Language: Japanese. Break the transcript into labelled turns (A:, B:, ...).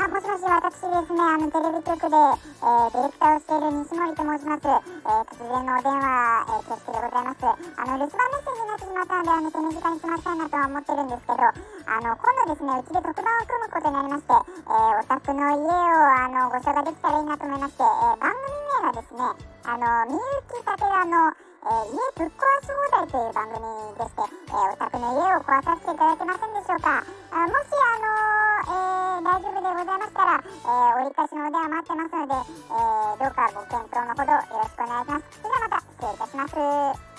A: あもしもし私ですねあのテレビ局で、えー、ディレクターをしている西森と申します、えー、突然のお電話、えー、恐縮でございます。あの留守番メッセージになってしまったのであの手短に済ませたいなとは思ってるんですけどあの今度ですねうちで特番を組むことになりまして、えー、お宅の家をあのご紹介できたらいいなと思いまして、えー、番組名がですねあのみゆきたてらのえー、家ぶっ壊し放題という番組でして、えー、お宅の家を壊させていただけませんでしょうか。あもしあのー、え、大丈夫でございましたら、え、折り返しのお電話待ってますので、え、どうかご検討のほどよろしくお願いします。それではまた失礼いたします。